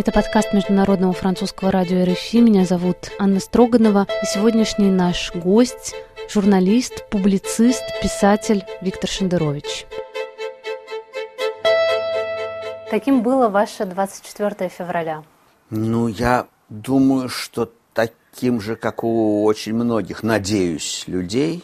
Это подкаст Международного французского радио РФИ. Меня зовут Анна Строганова. И сегодняшний наш гость – журналист, публицист, писатель Виктор Шендерович. Каким было ваше 24 февраля? Ну, я думаю, что таким же, как у очень многих, надеюсь, людей.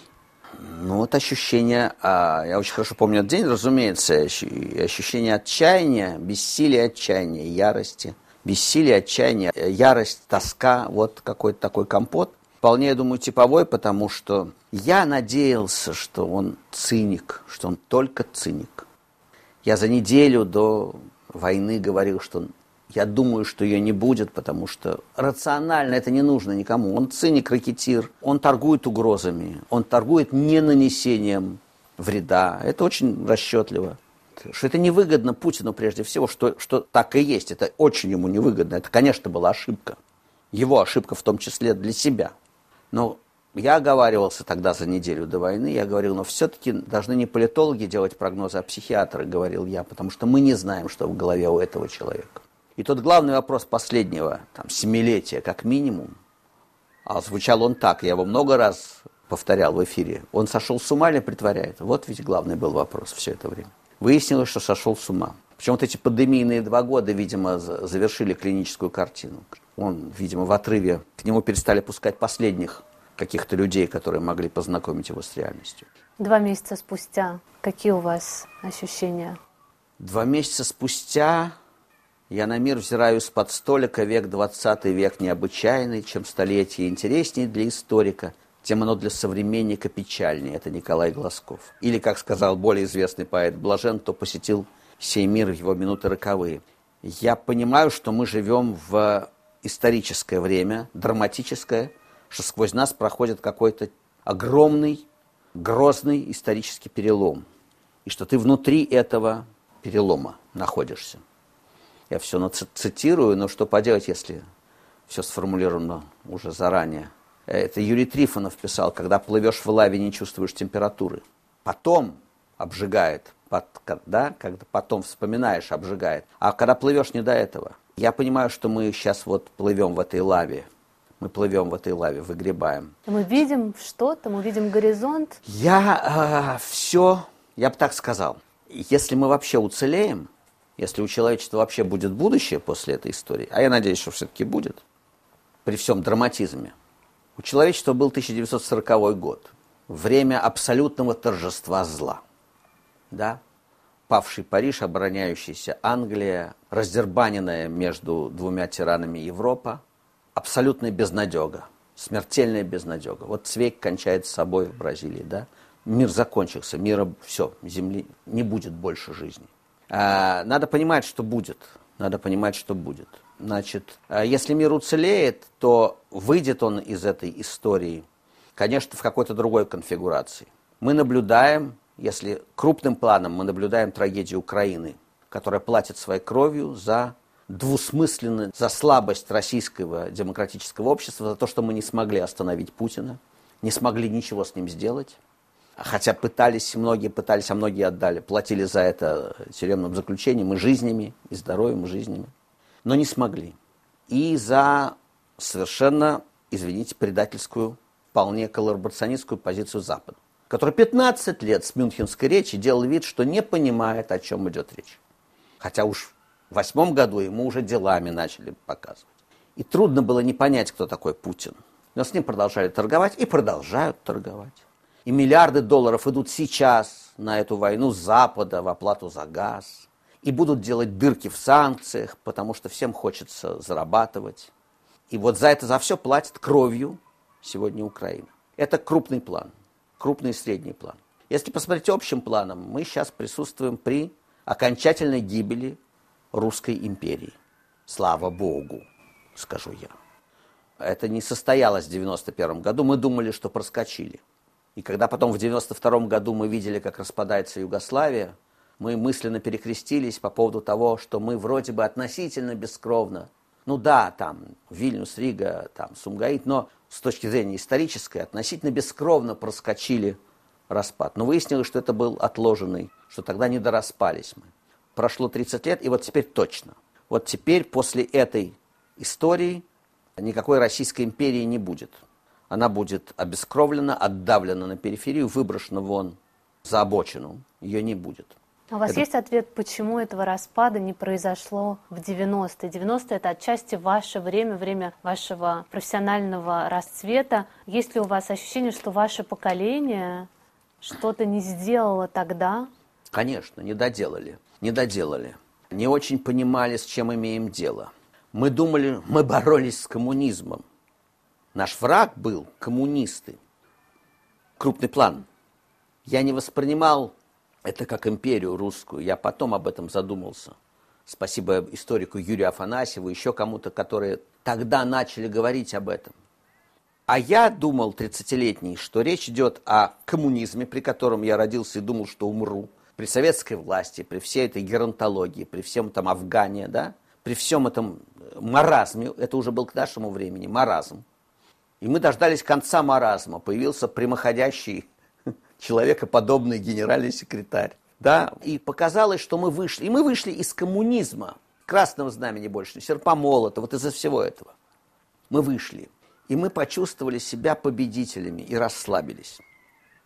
Ну, вот ощущение, а, я очень хорошо помню этот день, разумеется, ощущение отчаяния, бессилия, отчаяния, ярости. Бессилие, отчаяние, ярость, тоска, вот какой-то такой компот. Вполне, я думаю, типовой, потому что я надеялся, что он циник, что он только циник. Я за неделю до войны говорил, что я думаю, что ее не будет, потому что рационально это не нужно никому. Он циник, ракетир, он торгует угрозами, он торгует не нанесением вреда. Это очень расчетливо. Что это невыгодно Путину прежде всего, что, что так и есть. Это очень ему невыгодно. Это, конечно, была ошибка. Его ошибка в том числе для себя. Но я оговаривался тогда за неделю до войны, я говорил, но все-таки должны не политологи делать прогнозы, а психиатры, говорил я, потому что мы не знаем, что в голове у этого человека. И тот главный вопрос последнего, там, семилетия как минимум, а звучал он так, я его много раз повторял в эфире, он сошел с ума или притворяет? Вот ведь главный был вопрос все это время. Выяснилось, что сошел с ума. Причем вот эти пандемийные два года, видимо, завершили клиническую картину. Он, видимо, в отрыве, к нему перестали пускать последних каких-то людей, которые могли познакомить его с реальностью. Два месяца спустя какие у вас ощущения? Два месяца спустя я на мир взираю с-под столика, век двадцатый век необычайный, чем столетие интереснее для историка, тем оно для современника печальнее. Это Николай Глазков. Или, как сказал более известный поэт Блажен, кто посетил сей мир в его минуты роковые. Я понимаю, что мы живем в историческое время, драматическое, что сквозь нас проходит какой-то огромный, грозный исторический перелом. И что ты внутри этого перелома находишься. Я все цитирую, но что поделать, если все сформулировано уже заранее. Это Юрий Трифонов писал, когда плывешь в лаве, не чувствуешь температуры. Потом обжигает, да, когда потом вспоминаешь, обжигает. А когда плывешь не до этого. Я понимаю, что мы сейчас вот плывем в этой лаве, мы плывем в этой лаве, выгребаем. Мы видим что-то, мы видим горизонт. Я э, все, я бы так сказал, если мы вообще уцелеем, если у человечества вообще будет будущее после этой истории, а я надеюсь, что все-таки будет, при всем драматизме, у человечества был 1940 год, время абсолютного торжества зла. Да? Павший Париж, обороняющийся Англия, раздербаненная между двумя тиранами Европа, абсолютная безнадега, смертельная безнадега. Вот Цвейк кончает с собой в Бразилии, да? Мир закончился, мира все, земли не будет больше жизни. А, надо понимать, что будет. Надо понимать, что будет. Значит, а если мир уцелеет, то выйдет он из этой истории, конечно, в какой-то другой конфигурации. Мы наблюдаем, если крупным планом, мы наблюдаем трагедию Украины, которая платит своей кровью за двусмысленность, за слабость российского демократического общества, за то, что мы не смогли остановить Путина, не смогли ничего с ним сделать. Хотя пытались, многие пытались, а многие отдали, платили за это тюремным заключением и жизнями, и здоровьем, и жизнями. Но не смогли. И за совершенно, извините, предательскую, вполне коллаборационистскую позицию Запада, который 15 лет с мюнхенской речи делал вид, что не понимает, о чем идет речь. Хотя уж в восьмом году ему уже делами начали показывать. И трудно было не понять, кто такой Путин. Но с ним продолжали торговать и продолжают торговать. И миллиарды долларов идут сейчас на эту войну Запада в оплату за газ. И будут делать дырки в санкциях, потому что всем хочется зарабатывать. И вот за это, за все платит кровью сегодня Украина. Это крупный план, крупный и средний план. Если посмотреть общим планом, мы сейчас присутствуем при окончательной гибели Русской империи. Слава Богу, скажу я. Это не состоялось в 91 году. Мы думали, что проскочили. И когда потом в 92 году мы видели, как распадается Югославия, мы мысленно перекрестились по поводу того, что мы вроде бы относительно бескровно, ну да, там Вильнюс, Рига, там Сумгаит, но с точки зрения исторической, относительно бескровно проскочили распад. Но выяснилось, что это был отложенный, что тогда не дораспались мы. Прошло 30 лет, и вот теперь точно. Вот теперь после этой истории никакой Российской империи не будет. Она будет обескровлена, отдавлена на периферию, выброшена вон за обочину. Ее не будет. А у вас это... есть ответ, почему этого распада не произошло в 90-е? 90-е – это отчасти ваше время, время вашего профессионального расцвета. Есть ли у вас ощущение, что ваше поколение что-то не сделало тогда? Конечно, не доделали. Не доделали. Не очень понимали, с чем имеем дело. Мы думали, мы боролись с коммунизмом. Наш враг был коммунисты. Крупный план. Я не воспринимал это как империю русскую. Я потом об этом задумался. Спасибо историку Юрию Афанасьеву, еще кому-то, которые тогда начали говорить об этом. А я думал, 30-летний, что речь идет о коммунизме, при котором я родился и думал, что умру, при советской власти, при всей этой геронтологии, при всем этом Афгане, да, при всем этом маразме, это уже был к нашему времени, маразм. И мы дождались конца маразма, появился прямоходящий человекоподобный генеральный секретарь. Да, и показалось, что мы вышли. И мы вышли из коммунизма, красного знамени больше, серпомолота, вот из-за всего этого. Мы вышли. И мы почувствовали себя победителями и расслабились.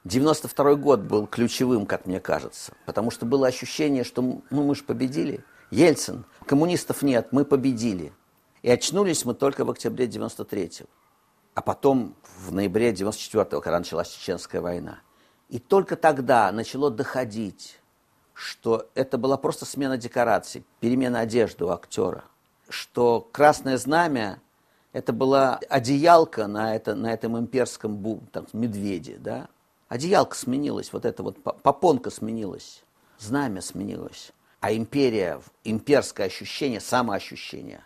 92 год был ключевым, как мне кажется, потому что было ощущение, что ну, мы же победили. Ельцин, коммунистов нет, мы победили. И очнулись мы только в октябре 93-го. А потом в ноябре 94-го, когда началась Чеченская война. И только тогда начало доходить, что это была просто смена декораций, перемена одежды у актера. Что красное знамя – это была одеялка на, это, на этом имперском бу, там, медведе. Да? Одеялка сменилась, вот эта вот попонка сменилась, знамя сменилось. А империя, имперское ощущение, самоощущение.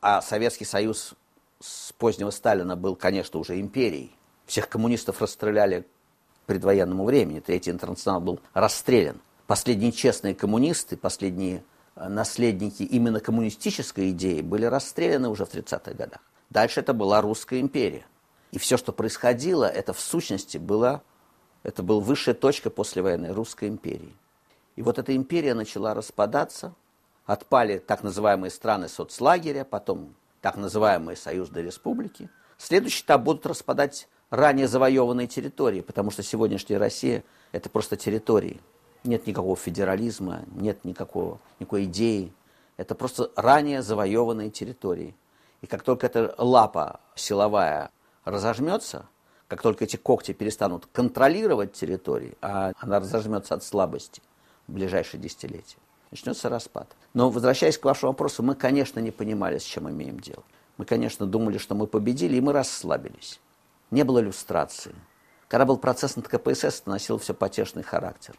А Советский Союз с позднего Сталина был, конечно, уже империей. Всех коммунистов расстреляли предвоенному времени. Третий интернационал был расстрелян. Последние честные коммунисты, последние э, наследники именно коммунистической идеи были расстреляны уже в 30-х годах. Дальше это была Русская империя. И все, что происходило, это в сущности было, это была высшая точка послевоенной Русской империи. И вот эта империя начала распадаться, отпали так называемые страны соцлагеря, потом так называемые союзные республики. Следующий этап будут распадать ранее завоеванные территории, потому что сегодняшняя Россия – это просто территории. Нет никакого федерализма, нет никакого, никакой идеи. Это просто ранее завоеванные территории. И как только эта лапа силовая разожмется, как только эти когти перестанут контролировать территории, а она разожмется от слабости в ближайшие десятилетия, начнется распад. Но возвращаясь к вашему вопросу, мы, конечно, не понимали, с чем имеем дело. Мы, конечно, думали, что мы победили, и мы расслабились не было иллюстрации. Когда был процесс над КПСС, это носил все потешный характер.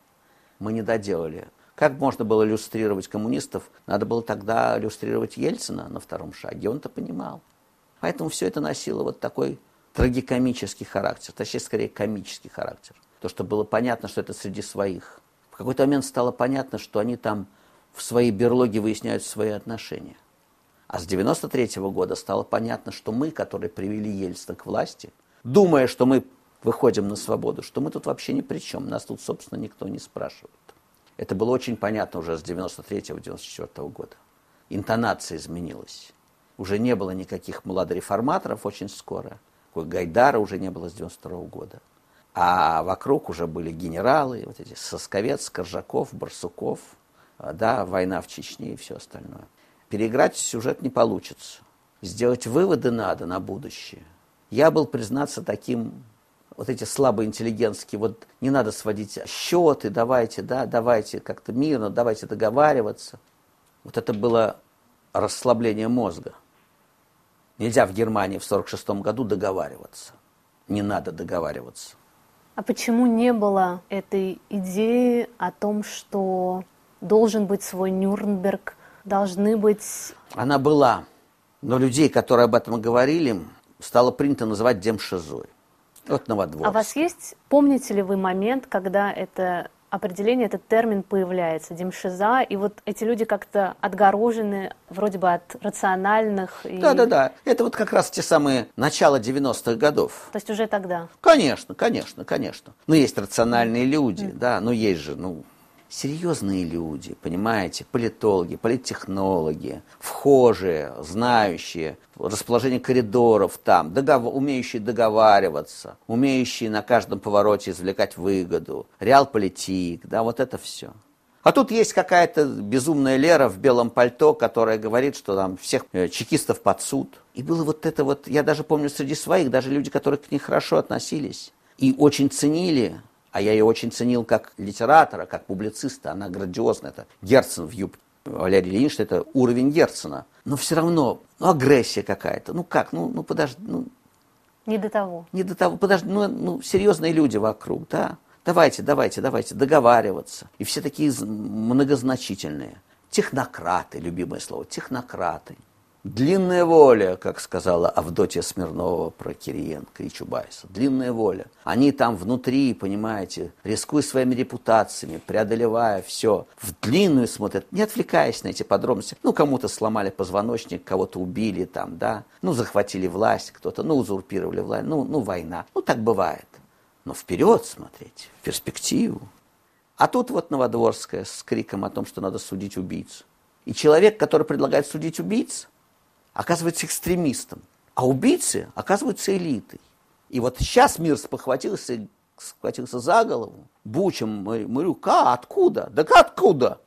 Мы не доделали. Как можно было иллюстрировать коммунистов? Надо было тогда иллюстрировать Ельцина на втором шаге. Он это понимал. Поэтому все это носило вот такой трагикомический характер, точнее, скорее комический характер. То, что было понятно, что это среди своих. В какой-то момент стало понятно, что они там в своей берлоге выясняют свои отношения. А с 93 -го года стало понятно, что мы, которые привели Ельцина к власти – думая, что мы выходим на свободу, что мы тут вообще ни при чем, нас тут, собственно, никто не спрашивает. Это было очень понятно уже с 93-94 года. Интонация изменилась. Уже не было никаких младореформаторов очень скоро. Гайдара уже не было с 92 года. А вокруг уже были генералы, вот эти Сосковец, Коржаков, Барсуков, да, война в Чечне и все остальное. Переиграть сюжет не получится. Сделать выводы надо на будущее – я был, признаться, таким, вот эти слабые интеллигентские, вот не надо сводить счеты, давайте, да, давайте как-то мирно, давайте договариваться. Вот это было расслабление мозга. Нельзя в Германии в 1946 году договариваться. Не надо договариваться. А почему не было этой идеи о том, что должен быть свой Нюрнберг, должны быть... Она была. Но людей, которые об этом говорили, стало принято называть демшизой. Вот Новодворск. А у вас есть, помните ли вы момент, когда это определение, этот термин появляется, демшиза, и вот эти люди как-то отгорожены вроде бы от рациональных... И... Да-да-да, это вот как раз те самые начала 90-х годов. То есть уже тогда? Конечно, конечно, конечно. Ну, есть рациональные люди, mm. да, но есть же, ну, серьезные люди, понимаете, политологи, политтехнологи, вхожие, знающие, расположение коридоров там, договор, умеющие договариваться, умеющие на каждом повороте извлекать выгоду, реал-политик, да, вот это все. А тут есть какая-то безумная Лера в белом пальто, которая говорит, что там всех э, чекистов под суд. И было вот это вот, я даже помню среди своих, даже люди, которые к ней хорошо относились и очень ценили а я ее очень ценил как литератора, как публициста. Она грандиозная. Это Герцен в юбке. Валерий Ильич, это уровень Герцена. Но все равно, ну, агрессия какая-то. Ну как, ну, ну подожди, ну... Не до того. Не до того, подожди, ну, ну серьезные люди вокруг, да. Давайте, давайте, давайте договариваться. И все такие многозначительные. Технократы, любимое слово, технократы. Длинная воля, как сказала Авдотья Смирнова про Кириенко и Чубайса. Длинная воля. Они там внутри, понимаете, рискуя своими репутациями, преодолевая все, в длинную смотрят, не отвлекаясь на эти подробности. Ну, кому-то сломали позвоночник, кого-то убили там, да, ну, захватили власть кто-то, ну, узурпировали власть, ну, ну, война. Ну, так бывает. Но вперед смотреть, в перспективу. А тут вот Новодворская с криком о том, что надо судить убийцу. И человек, который предлагает судить убийц, оказывается экстремистом, а убийцы оказываются элитой. И вот сейчас мир спохватился, схватился за голову. Бучем, Марюка, откуда? Да откуда?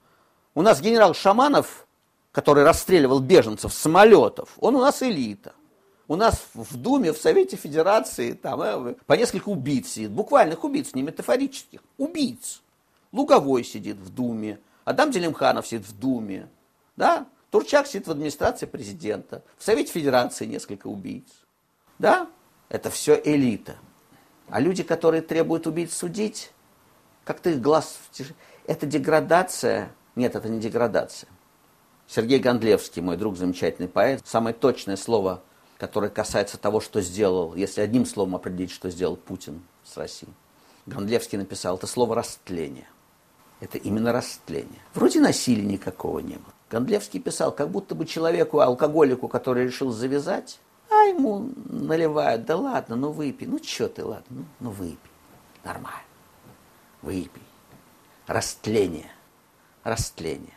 У нас генерал Шаманов, который расстреливал беженцев с самолетов, он у нас элита. У нас в Думе, в Совете Федерации там, э, по несколько убийц сидит, буквальных убийц, не метафорических, убийц. Луговой сидит в Думе, Адам Делимханов сидит в Думе, да? Турчак сидит в администрации президента. В Совете Федерации несколько убийц. Да? Это все элита. А люди, которые требуют убийц судить, как-то их глаз... Это деградация. Нет, это не деградация. Сергей Гондлевский, мой друг, замечательный поэт, самое точное слово, которое касается того, что сделал, если одним словом определить, что сделал Путин с Россией. Гондлевский написал, это слово «растление». Это именно растление. Вроде насилия никакого не было. Гондлевский писал, как будто бы человеку, алкоголику, который решил завязать, а ему наливают, да ладно, ну выпей, ну что ты, ладно, ну, ну выпей, нормально, выпей. Растление, растление.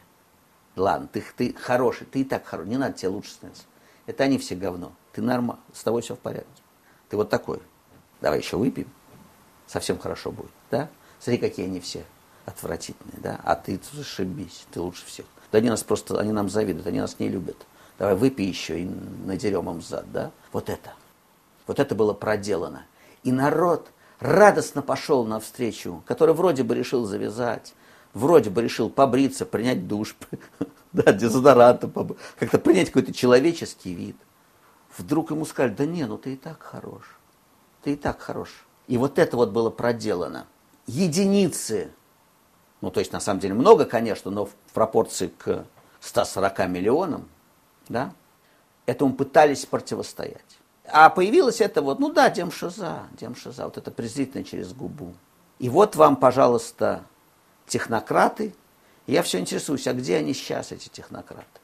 Ладно, ты, ты хороший, ты и так хороший, не надо тебе лучше становиться. Это они все говно, ты нормально, с тобой все в порядке. Ты вот такой, давай еще выпьем, совсем хорошо будет, да? Смотри, какие они все отвратительные, да? А ты зашибись, ты лучше всех. Да они нас просто, они нам завидуют, они нас не любят. Давай выпей еще и надерем им зад, да? Вот это. Вот это было проделано. И народ радостно пошел навстречу, который вроде бы решил завязать, вроде бы решил побриться, принять душ, да, дезодорантом, как-то принять какой-то человеческий вид. Вдруг ему сказали, да не, ну ты и так хорош, ты и так хорош. И вот это вот было проделано. Единицы ну, то есть, на самом деле, много, конечно, но пропорции к 140 миллионам, да, этому пытались противостоять. А появилось это вот, ну да, демшиза, демшиза, вот это презрительно через губу. И вот вам, пожалуйста, технократы. Я все интересуюсь, а где они сейчас, эти технократы?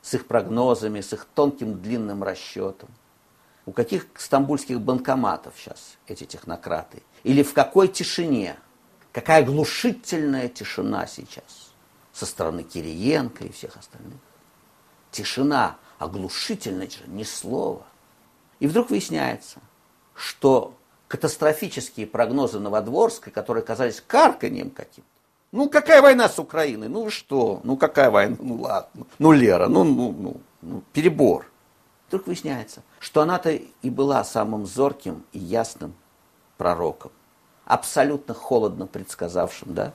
С их прогнозами, с их тонким длинным расчетом. У каких стамбульских банкоматов сейчас эти технократы? Или в какой тишине – Какая глушительная тишина сейчас со стороны Кириенко и всех остальных. Тишина, оглушительная ни слова. И вдруг выясняется, что катастрофические прогнозы Новодворской, которые казались карканьем каким-то, ну, какая война с Украиной? Ну, что? Ну, какая война? Ну, ладно. Ну, Лера, ну, ну, ну, ну перебор. Вдруг выясняется, что она-то и была самым зорким и ясным пророком абсолютно холодно предсказавшим, да,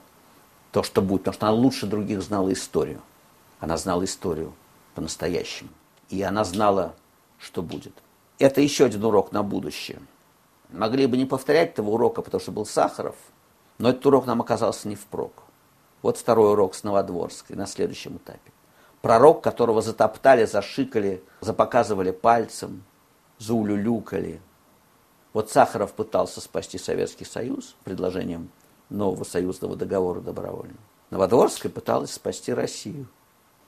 то, что будет, потому что она лучше других знала историю. Она знала историю по-настоящему. И она знала, что будет. Это еще один урок на будущее. Могли бы не повторять этого урока, потому что был Сахаров, но этот урок нам оказался не впрок. Вот второй урок с Новодворской на следующем этапе. Пророк, которого затоптали, зашикали, запоказывали пальцем, заулюлюкали – вот Сахаров пытался спасти Советский Союз предложением нового союзного договора добровольного. Новодворская пыталась спасти Россию,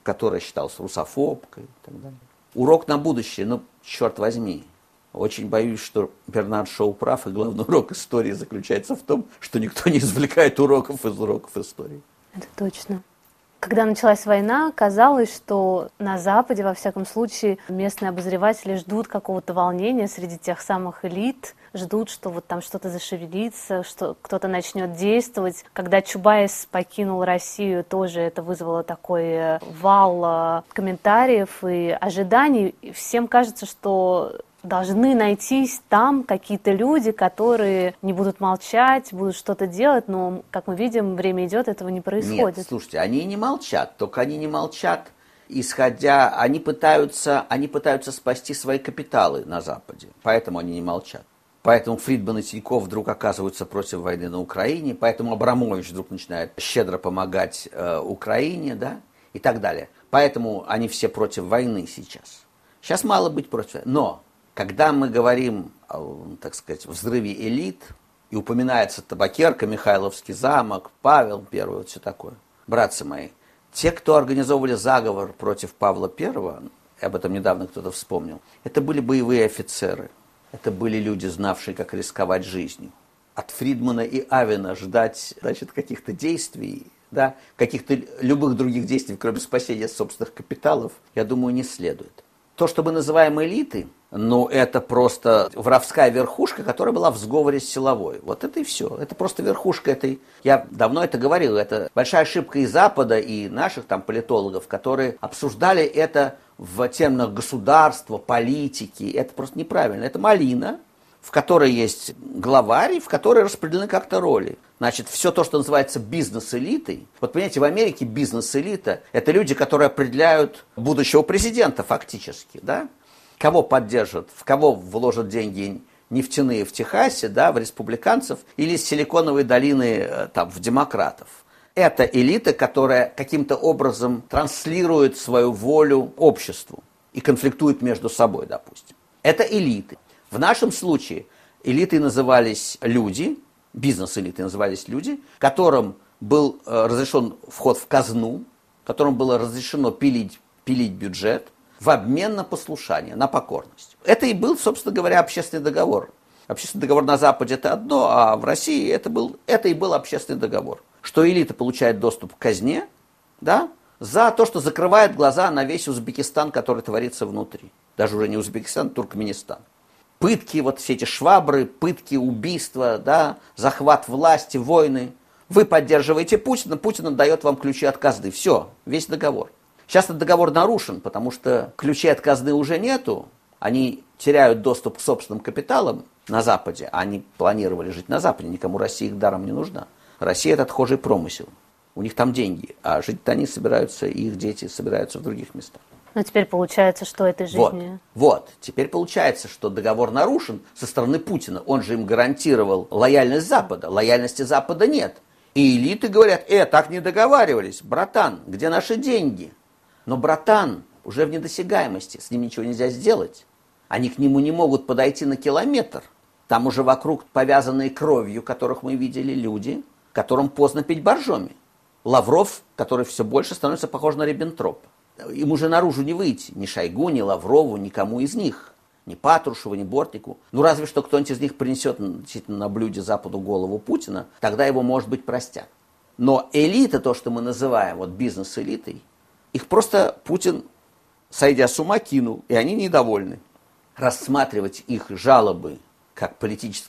которая считалась русофобкой и так далее. Урок на будущее, ну, черт возьми, очень боюсь, что Бернард Шоу прав, и главный урок истории заключается в том, что никто не извлекает уроков из уроков истории. Это точно. Когда началась война, казалось, что на Западе, во всяком случае, местные обозреватели ждут какого-то волнения среди тех самых элит, ждут, что вот там что-то зашевелится, что кто-то начнет действовать. Когда Чубайс покинул Россию, тоже это вызвало такой э, вал э, комментариев и ожиданий. Всем кажется, что должны найтись там какие-то люди, которые не будут молчать, будут что-то делать, но, как мы видим, время идет, этого не происходит. Нет, слушайте, они не молчат, только они не молчат, исходя, они пытаются, они пытаются спасти свои капиталы на Западе, поэтому они не молчат. Поэтому Фридман и Тиньков вдруг оказываются против войны на Украине, поэтому Абрамович вдруг начинает щедро помогать э, Украине, да, и так далее. Поэтому они все против войны сейчас. Сейчас мало быть против, но когда мы говорим, так сказать, взрыве элит, и упоминается табакерка, Михайловский замок, Павел Первый, вот все такое. Братцы мои, те, кто организовывали заговор против Павла Первого, об этом недавно кто-то вспомнил, это были боевые офицеры. Это были люди, знавшие, как рисковать жизнью. От Фридмана и Авена ждать значит, каких-то действий, да, каких-то любых других действий, кроме спасения собственных капиталов, я думаю, не следует. То, что мы называем элиты – ну, это просто воровская верхушка, которая была в сговоре с силовой. Вот это и все. Это просто верхушка этой... Я давно это говорил. Это большая ошибка и Запада, и наших там политологов, которые обсуждали это в терминах государства, политики. Это просто неправильно. Это малина, в которой есть главарь, в которой распределены как-то роли. Значит, все то, что называется бизнес-элитой. Вот понимаете, в Америке бизнес-элита – это люди, которые определяют будущего президента фактически, да? кого поддержат, в кого вложат деньги нефтяные в Техасе, да, в республиканцев, или из Силиконовой долины э, там, в демократов. Это элита, которая каким-то образом транслирует свою волю обществу и конфликтует между собой, допустим. Это элиты. В нашем случае элитой назывались люди, бизнес-элиты назывались люди, которым был э, разрешен вход в казну, которым было разрешено пилить, пилить бюджет, в обмен на послушание, на покорность. Это и был, собственно говоря, общественный договор. Общественный договор на Западе это одно, а в России это, был, это и был общественный договор. Что элита получает доступ к казне, да, за то, что закрывает глаза на весь Узбекистан, который творится внутри. Даже уже не Узбекистан, а Туркменистан. Пытки, вот все эти швабры, пытки, убийства, да, захват власти, войны. Вы поддерживаете Путина, Путин дает вам ключи от казны. Все, весь договор. Сейчас этот договор нарушен, потому что ключей от казны уже нету. Они теряют доступ к собственным капиталам на Западе. Они планировали жить на Западе, никому Россия их даром не нужна. Россия – это отхожий промысел. У них там деньги, а жить-то они собираются, и их дети собираются в других местах. Но теперь получается, что этой жизни... Вот, вот, теперь получается, что договор нарушен со стороны Путина. Он же им гарантировал лояльность Запада. Лояльности Запада нет. И элиты говорят, э, так не договаривались, братан, где наши деньги? Но братан уже в недосягаемости, с ним ничего нельзя сделать. Они к нему не могут подойти на километр. Там уже вокруг повязанные кровью, которых мы видели люди, которым поздно пить боржоми. Лавров, который все больше становится похож на Риббентропа. Им уже наружу не выйти. Ни Шойгу, ни Лаврову, никому из них. Ни Патрушеву, ни Бортнику. Ну, разве что кто-нибудь из них принесет действительно на блюде Западу голову Путина, тогда его, может быть, простят. Но элита, то, что мы называем вот бизнес-элитой, их просто Путин, сойдя с ума, кинул, и они недовольны. Рассматривать их жалобы как,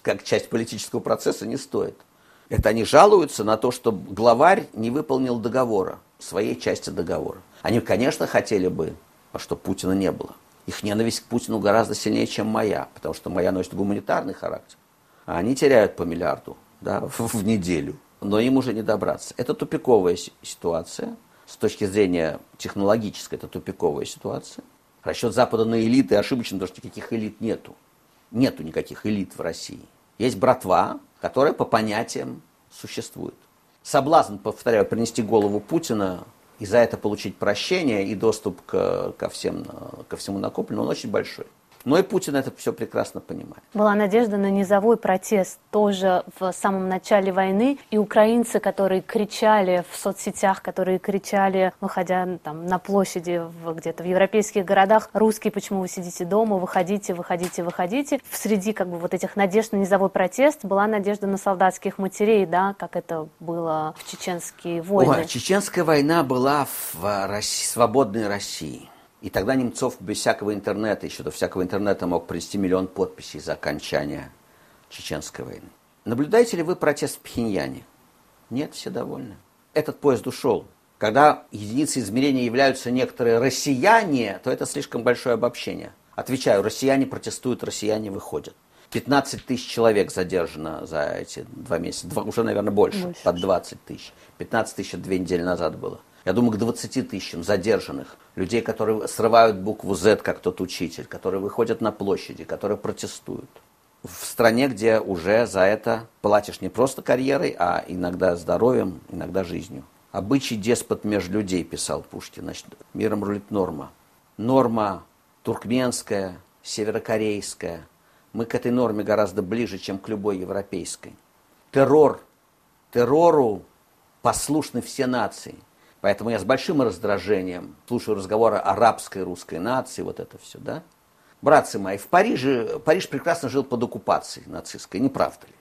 как часть политического процесса не стоит. Это они жалуются на то, что главарь не выполнил договора, своей части договора. Они, конечно, хотели бы, чтобы Путина не было. Их ненависть к Путину гораздо сильнее, чем моя, потому что моя носит гуманитарный характер. А они теряют по миллиарду да, в, в неделю, но им уже не добраться. Это тупиковая ситуация с точки зрения технологической, это тупиковая ситуация. Расчет Запада на элиты ошибочен, потому что никаких элит нету. Нету никаких элит в России. Есть братва, которая по понятиям существует. Соблазн, повторяю, принести голову Путина и за это получить прощение и доступ к, ко, всем, ко всему накопленному, он очень большой. Но и Путин это все прекрасно понимает. Была надежда на низовой протест тоже в самом начале войны. И украинцы, которые кричали в соцсетях, которые кричали, выходя там, на площади где-то в европейских городах, русские, почему вы сидите дома, выходите, выходите, выходите. Среди как бы вот этих надежд на низовой протест была надежда на солдатских матерей, да, как это было в чеченские войны. Ой, чеченская война была в России, свободной России. И тогда Немцов без всякого интернета, еще до всякого интернета мог привести миллион подписей за окончание Чеченской войны. Наблюдаете ли вы протест в Пхеньяне? Нет, все довольны. Этот поезд ушел. Когда единицей измерения являются некоторые россияне, то это слишком большое обобщение. Отвечаю, россияне протестуют, россияне выходят. 15 тысяч человек задержано за эти два месяца. Два, уже, наверное, больше, больше, под 20 тысяч. 15 тысяч две недели назад было я думаю, к 20 тысячам задержанных, людей, которые срывают букву Z, как тот учитель, которые выходят на площади, которые протестуют. В стране, где уже за это платишь не просто карьерой, а иногда здоровьем, иногда жизнью. «Обычай деспот между людей», писал Пушкин. Значит, миром рулит норма. Норма туркменская, северокорейская. Мы к этой норме гораздо ближе, чем к любой европейской. Террор. Террору послушны все нации – Поэтому я с большим раздражением слушаю разговоры о арабской русской нации, вот это все, да? Братцы мои, в Париже, Париж прекрасно жил под оккупацией нацистской, не правда ли?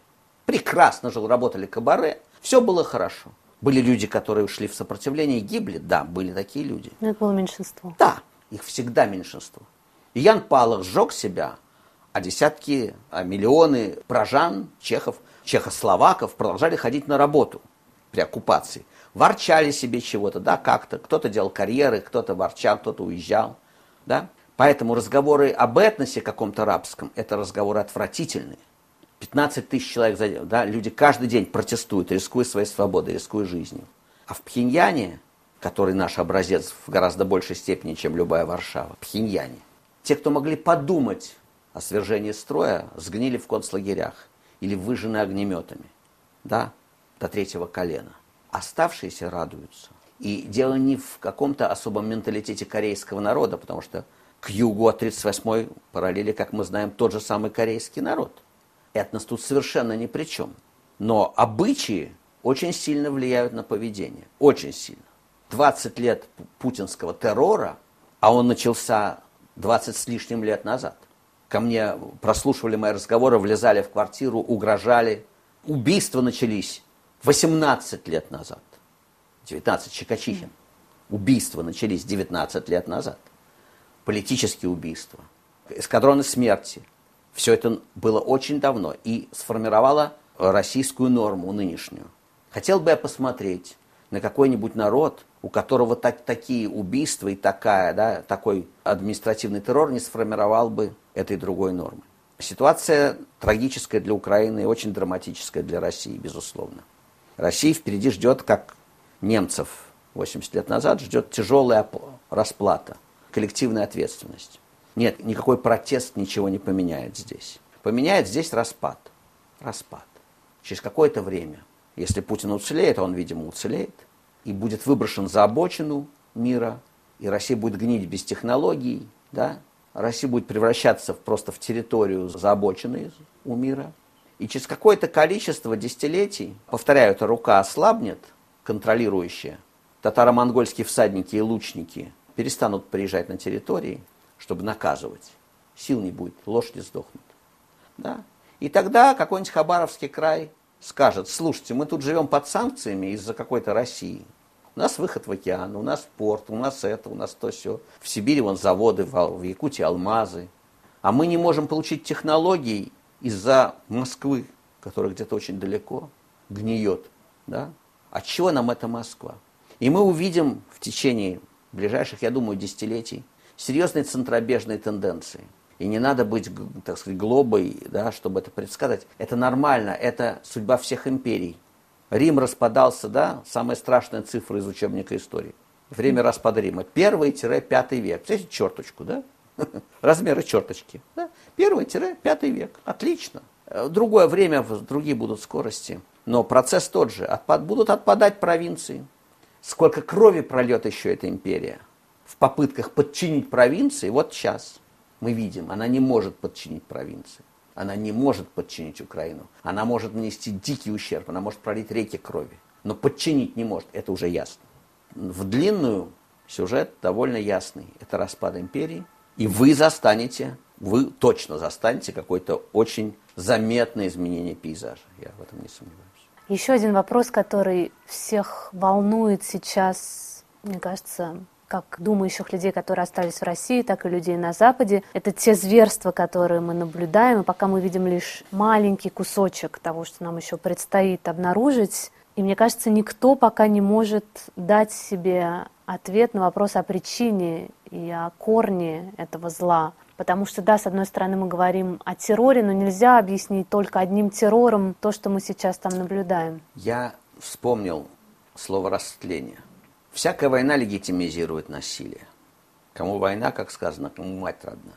Прекрасно жил, работали кабаре, все было хорошо. Были люди, которые ушли в сопротивление и гибли, да, были такие люди. Но это было меньшинство. Да, их всегда меньшинство. И Ян Палах сжег себя, а десятки, а миллионы прожан, чехов, чехословаков продолжали ходить на работу при оккупации ворчали себе чего-то, да, как-то. Кто-то делал карьеры, кто-то ворчал, кто-то уезжал, да. Поэтому разговоры об этносе каком-то рабском – это разговоры отвратительные. 15 тысяч человек, да, люди каждый день протестуют, рискуя своей свободой, рискуя жизнью. А в Пхеньяне, который наш образец в гораздо большей степени, чем любая Варшава, Пхеньяне, те, кто могли подумать о свержении строя, сгнили в концлагерях или выжжены огнеметами, да, до третьего колена оставшиеся радуются. И дело не в каком-то особом менталитете корейского народа, потому что к югу от 38-й параллели, как мы знаем, тот же самый корейский народ. Этнос тут совершенно ни при чем. Но обычаи очень сильно влияют на поведение. Очень сильно. 20 лет путинского террора, а он начался 20 с лишним лет назад. Ко мне прослушивали мои разговоры, влезали в квартиру, угрожали. Убийства начались 18 лет назад. 19 Чекачихин. Убийства начались 19 лет назад. Политические убийства. Эскадроны смерти. Все это было очень давно и сформировало российскую норму нынешнюю. Хотел бы я посмотреть на какой-нибудь народ, у которого так, такие убийства и такая, да, такой административный террор не сформировал бы этой другой нормы. Ситуация трагическая для Украины и очень драматическая для России, безусловно. Россия впереди ждет, как немцев 80 лет назад, ждет тяжелая расплата, коллективная ответственность. Нет, никакой протест ничего не поменяет здесь. Поменяет здесь распад. Распад. Через какое-то время, если Путин уцелеет, а он, видимо, уцелеет, и будет выброшен за обочину мира, и Россия будет гнить без технологий, да, Россия будет превращаться просто в территорию за обочиной у мира – и через какое-то количество десятилетий, повторяю, эта рука ослабнет, контролирующая, татаро-монгольские всадники и лучники перестанут приезжать на территории, чтобы наказывать. Сил не будет, лошади сдохнут. Да? И тогда какой-нибудь Хабаровский край скажет, слушайте, мы тут живем под санкциями из-за какой-то России. У нас выход в океан, у нас порт, у нас это, у нас то все. В Сибири вон заводы, в Якутии алмазы. А мы не можем получить технологий из-за Москвы, которая где-то очень далеко, гниет. Да? От чего нам эта Москва? И мы увидим в течение ближайших, я думаю, десятилетий серьезные центробежные тенденции. И не надо быть, так сказать, глобой, да, чтобы это предсказать. Это нормально, это судьба всех империй. Рим распадался, да, самая страшная цифра из учебника истории. Время распада Рима. Первый-пятый век. Представляете, черточку, да? Размеры черточки. Да? Первый-пятый век. Отлично. Другое время, другие будут скорости. Но процесс тот же. Отпад, будут отпадать провинции. Сколько крови прольет еще эта империя в попытках подчинить провинции, вот сейчас. мы видим, она не может подчинить провинции. Она не может подчинить Украину. Она может нанести дикий ущерб, она может пролить реки крови. Но подчинить не может, это уже ясно. В длинную сюжет довольно ясный. Это распад империи. И вы застанете, вы точно застанете какое-то очень заметное изменение пейзажа. Я в этом не сомневаюсь. Еще один вопрос, который всех волнует сейчас, мне кажется, как думающих людей, которые остались в России, так и людей на Западе. Это те зверства, которые мы наблюдаем, и пока мы видим лишь маленький кусочек того, что нам еще предстоит обнаружить. И мне кажется, никто пока не может дать себе ответ на вопрос о причине и о корне этого зла. Потому что, да, с одной стороны, мы говорим о терроре, но нельзя объяснить только одним террором то, что мы сейчас там наблюдаем. Я вспомнил слово «растление». Всякая война легитимизирует насилие. Кому война, как сказано, кому мать родна.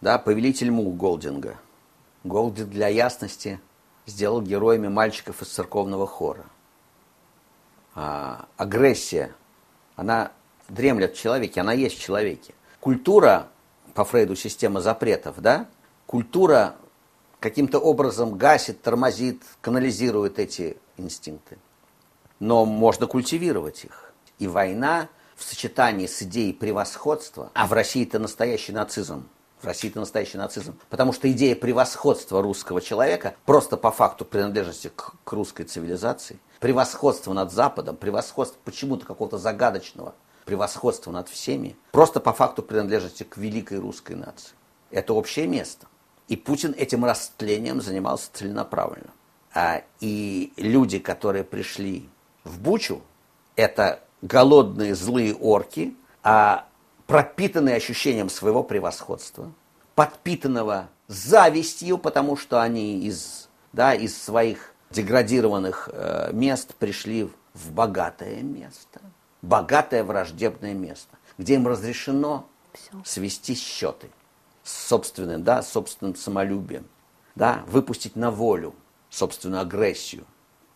Да, повелитель Му Голдинга. Голдинг для ясности сделал героями мальчиков из церковного хора. А, агрессия, она дремлет в человеке, она есть в человеке. Культура, по Фрейду, система запретов, да? Культура каким-то образом гасит, тормозит, канализирует эти инстинкты. Но можно культивировать их. И война в сочетании с идеей превосходства, а в России это настоящий нацизм, в России это настоящий нацизм. Потому что идея превосходства русского человека просто по факту принадлежности к, к русской цивилизации, превосходство над Западом, превосходство почему-то какого-то загадочного превосходства над всеми, просто по факту принадлежности к великой русской нации. Это общее место. И Путин этим растлением занимался целенаправленно. А, и люди, которые пришли в Бучу, это голодные злые орки, а пропитанные ощущением своего превосходства, подпитанного завистью, потому что они из, да, из своих деградированных э, мест пришли в богатое место, богатое враждебное место, где им разрешено Все. свести счеты с собственным, да, собственным самолюбием, да, выпустить на волю собственную агрессию,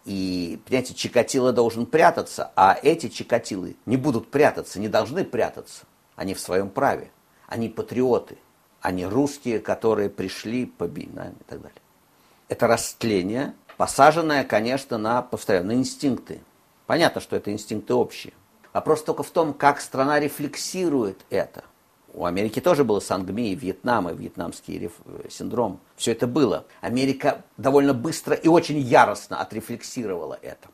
и, понимаете, Чикатило должен прятаться, а эти Чикатилы не будут прятаться, не должны прятаться. Они в своем праве. Они патриоты. Они русские, которые пришли побить да, и так далее. Это растление, посаженное, конечно, на, повторяю, на инстинкты. Понятно, что это инстинкты общие. Вопрос только в том, как страна рефлексирует это – у Америки тоже было Сангми, и Вьетнам, и вьетнамский синдром. Все это было. Америка довольно быстро и очень яростно отрефлексировала это.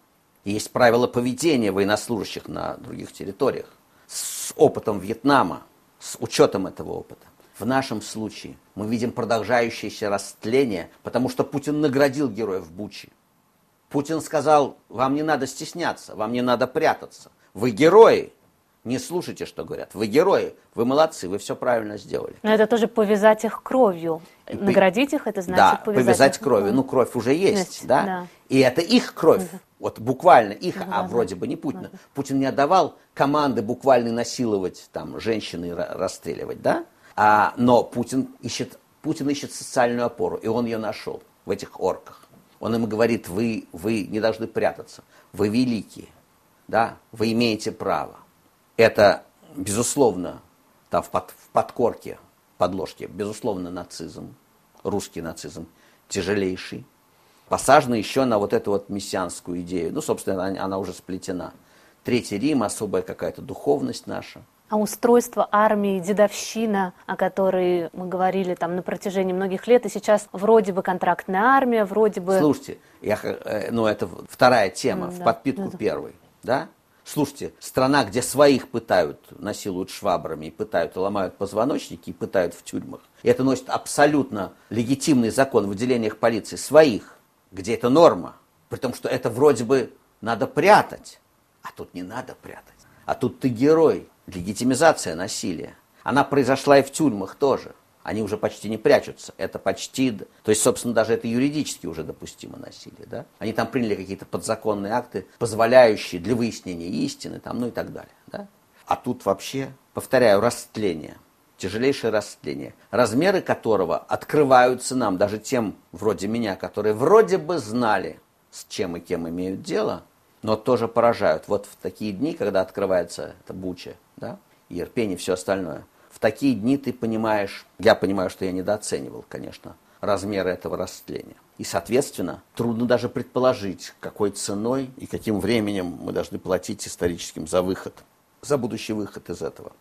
есть правила поведения военнослужащих на других территориях. С опытом Вьетнама, с учетом этого опыта. В нашем случае мы видим продолжающееся растление, потому что Путин наградил героев Бучи. Путин сказал, вам не надо стесняться, вам не надо прятаться. Вы герои, не слушайте, что говорят. Вы герои, вы молодцы, вы все правильно сделали. Но это тоже повязать их кровью. Наградить их, это значит да, повязать, повязать их кровью. Ну, кровь уже есть, есть да? да? И это их кровь. Угу. Вот буквально их, угу. а вроде бы не Путин. Угу. Путин не отдавал команды буквально насиловать там женщин и расстреливать, да? А, но Путин ищет, Путин ищет социальную опору, и он ее нашел в этих орках. Он им говорит, вы, вы не должны прятаться, вы великие, да, вы имеете право это, безусловно, там в, под, в подкорке, подложке, безусловно, нацизм, русский нацизм, тяжелейший. Посажена еще на вот эту вот мессианскую идею. Ну, собственно, она, она уже сплетена. Третий Рим, особая какая-то духовность наша. А устройство армии, дедовщина, о которой мы говорили там на протяжении многих лет, и сейчас вроде бы контрактная армия, вроде бы... Слушайте, я, э, ну это вторая тема, mm, в да, подпитку да. первой, да? Слушайте, страна, где своих пытают, насилуют швабрами, и пытают, и ломают позвоночники, и пытают в тюрьмах. И это носит абсолютно легитимный закон в выделениях полиции своих, где это норма. При том, что это вроде бы надо прятать. А тут не надо прятать. А тут ты герой. Легитимизация насилия. Она произошла и в тюрьмах тоже они уже почти не прячутся. Это почти, то есть, собственно, даже это юридически уже допустимо насилие. Да? Они там приняли какие-то подзаконные акты, позволяющие для выяснения истины, там, ну и так далее. Да? А тут вообще, повторяю, растление, тяжелейшее растление, размеры которого открываются нам, даже тем, вроде меня, которые вроде бы знали, с чем и кем имеют дело, но тоже поражают. Вот в такие дни, когда открывается эта буча, да, и все остальное – в такие дни ты понимаешь, я понимаю, что я недооценивал, конечно, размеры этого растления. И, соответственно, трудно даже предположить, какой ценой и каким временем мы должны платить историческим за выход, за будущий выход из этого.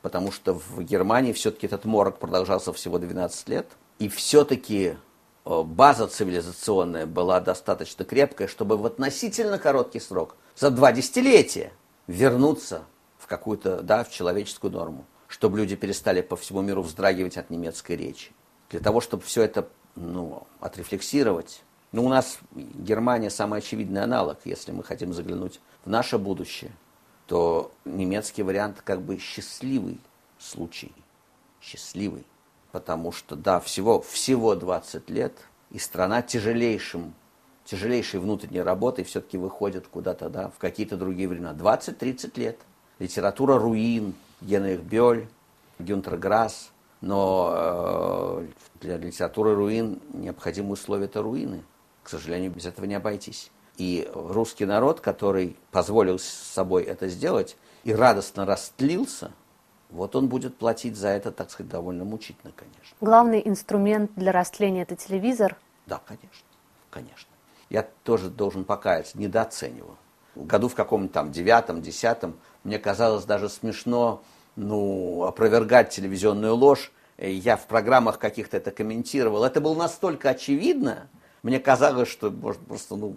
Потому что в Германии все-таки этот морок продолжался всего 12 лет. И все-таки э, база цивилизационная была достаточно крепкая, чтобы в относительно короткий срок, за два десятилетия, вернуться в какую-то, да, в человеческую норму, чтобы люди перестали по всему миру вздрагивать от немецкой речи. Для того, чтобы все это ну, отрефлексировать. Ну, у нас Германия самый очевидный аналог. Если мы хотим заглянуть в наше будущее, то немецкий вариант как бы счастливый случай. Счастливый. Потому что, да, всего, всего 20 лет, и страна тяжелейшим, тяжелейшей внутренней работой все-таки выходит куда-то, да, в какие-то другие времена. 20-30 лет. Литература руин, Генрих Бёль, Гюнтер Грасс, но э, для литературы руин необходимые условия это руины. К сожалению, без этого не обойтись. И русский народ, который позволил с собой это сделать и радостно растлился, вот он будет платить за это, так сказать, довольно мучительно, конечно. Главный инструмент для растления – это телевизор? Да, конечно, конечно. Я тоже должен покаяться, недооценивал. Году в каком-то там девятом, десятом мне казалось даже смешно ну, опровергать телевизионную ложь. Я в программах каких-то это комментировал. Это было настолько очевидно, мне казалось, что можно просто ну,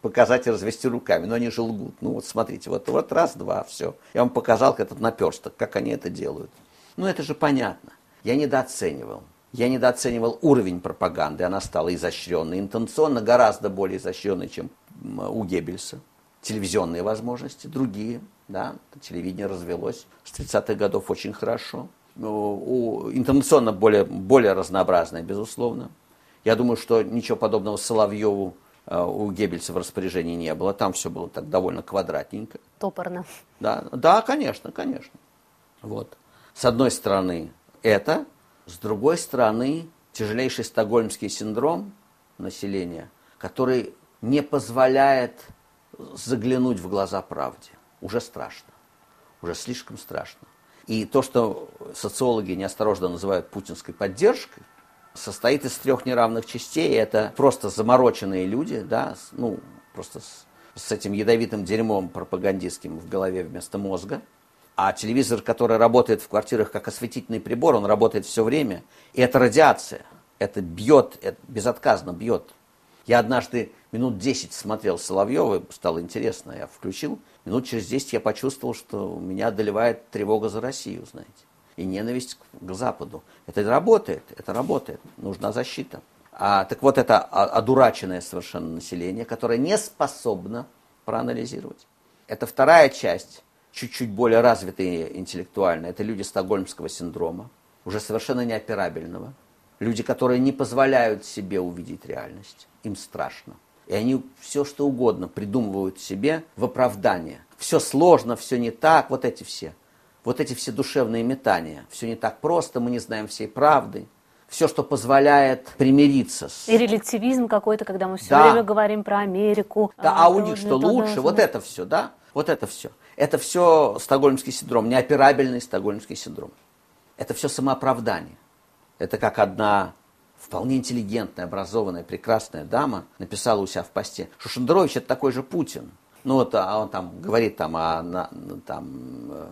показать и развести руками, но они же лгут. Ну вот смотрите, вот, вот раз, два, все. Я вам показал этот наперсток, как они это делают. Ну это же понятно. Я недооценивал. Я недооценивал уровень пропаганды. Она стала изощренной, интенционно гораздо более изощренной, чем у Геббельса. Телевизионные возможности, другие – да, телевидение развелось с 30-х годов очень хорошо. У, интернационно более, более разнообразное, безусловно. Я думаю, что ничего подобного Соловьеву э, у Геббельса в распоряжении не было. Там все было так довольно квадратненько. Топорно. Да, да, конечно, конечно. Вот. С одной стороны это, с другой стороны тяжелейший стокгольмский синдром населения, который не позволяет заглянуть в глаза правде уже страшно. Уже слишком страшно. И то, что социологи неосторожно называют путинской поддержкой, состоит из трех неравных частей. Это просто замороченные люди, да, ну, просто с, с этим ядовитым дерьмом пропагандистским в голове вместо мозга. А телевизор, который работает в квартирах как осветительный прибор, он работает все время. И это радиация. Это бьет, это безотказно бьет. Я однажды минут 10 смотрел Соловьева, стало интересно, я включил. Минут через 10 я почувствовал, что меня одолевает тревога за Россию, знаете, и ненависть к Западу. Это работает, это работает, нужна защита. А, так вот, это одураченное совершенно население, которое не способно проанализировать. Это вторая часть, чуть-чуть более развитые интеллектуально. Это люди стокгольмского синдрома, уже совершенно неоперабельного. Люди, которые не позволяют себе увидеть реальность. Им страшно. И они все, что угодно придумывают себе в оправдание. Все сложно, все не так, вот эти все. Вот эти все душевные метания. Все не так просто, мы не знаем всей правды. Все, что позволяет примириться с... И релятивизм какой-то, когда мы все да. время говорим про Америку. Да, а, а у них что лучше? Должно. Вот это все, да? Вот это все. Это все стокгольмский синдром, неоперабельный стокгольмский синдром. Это все самооправдание. Это как одна вполне интеллигентная, образованная, прекрасная дама написала у себя в посте, что Шендерович это такой же Путин. Ну вот, а он там говорит там о на, там, э,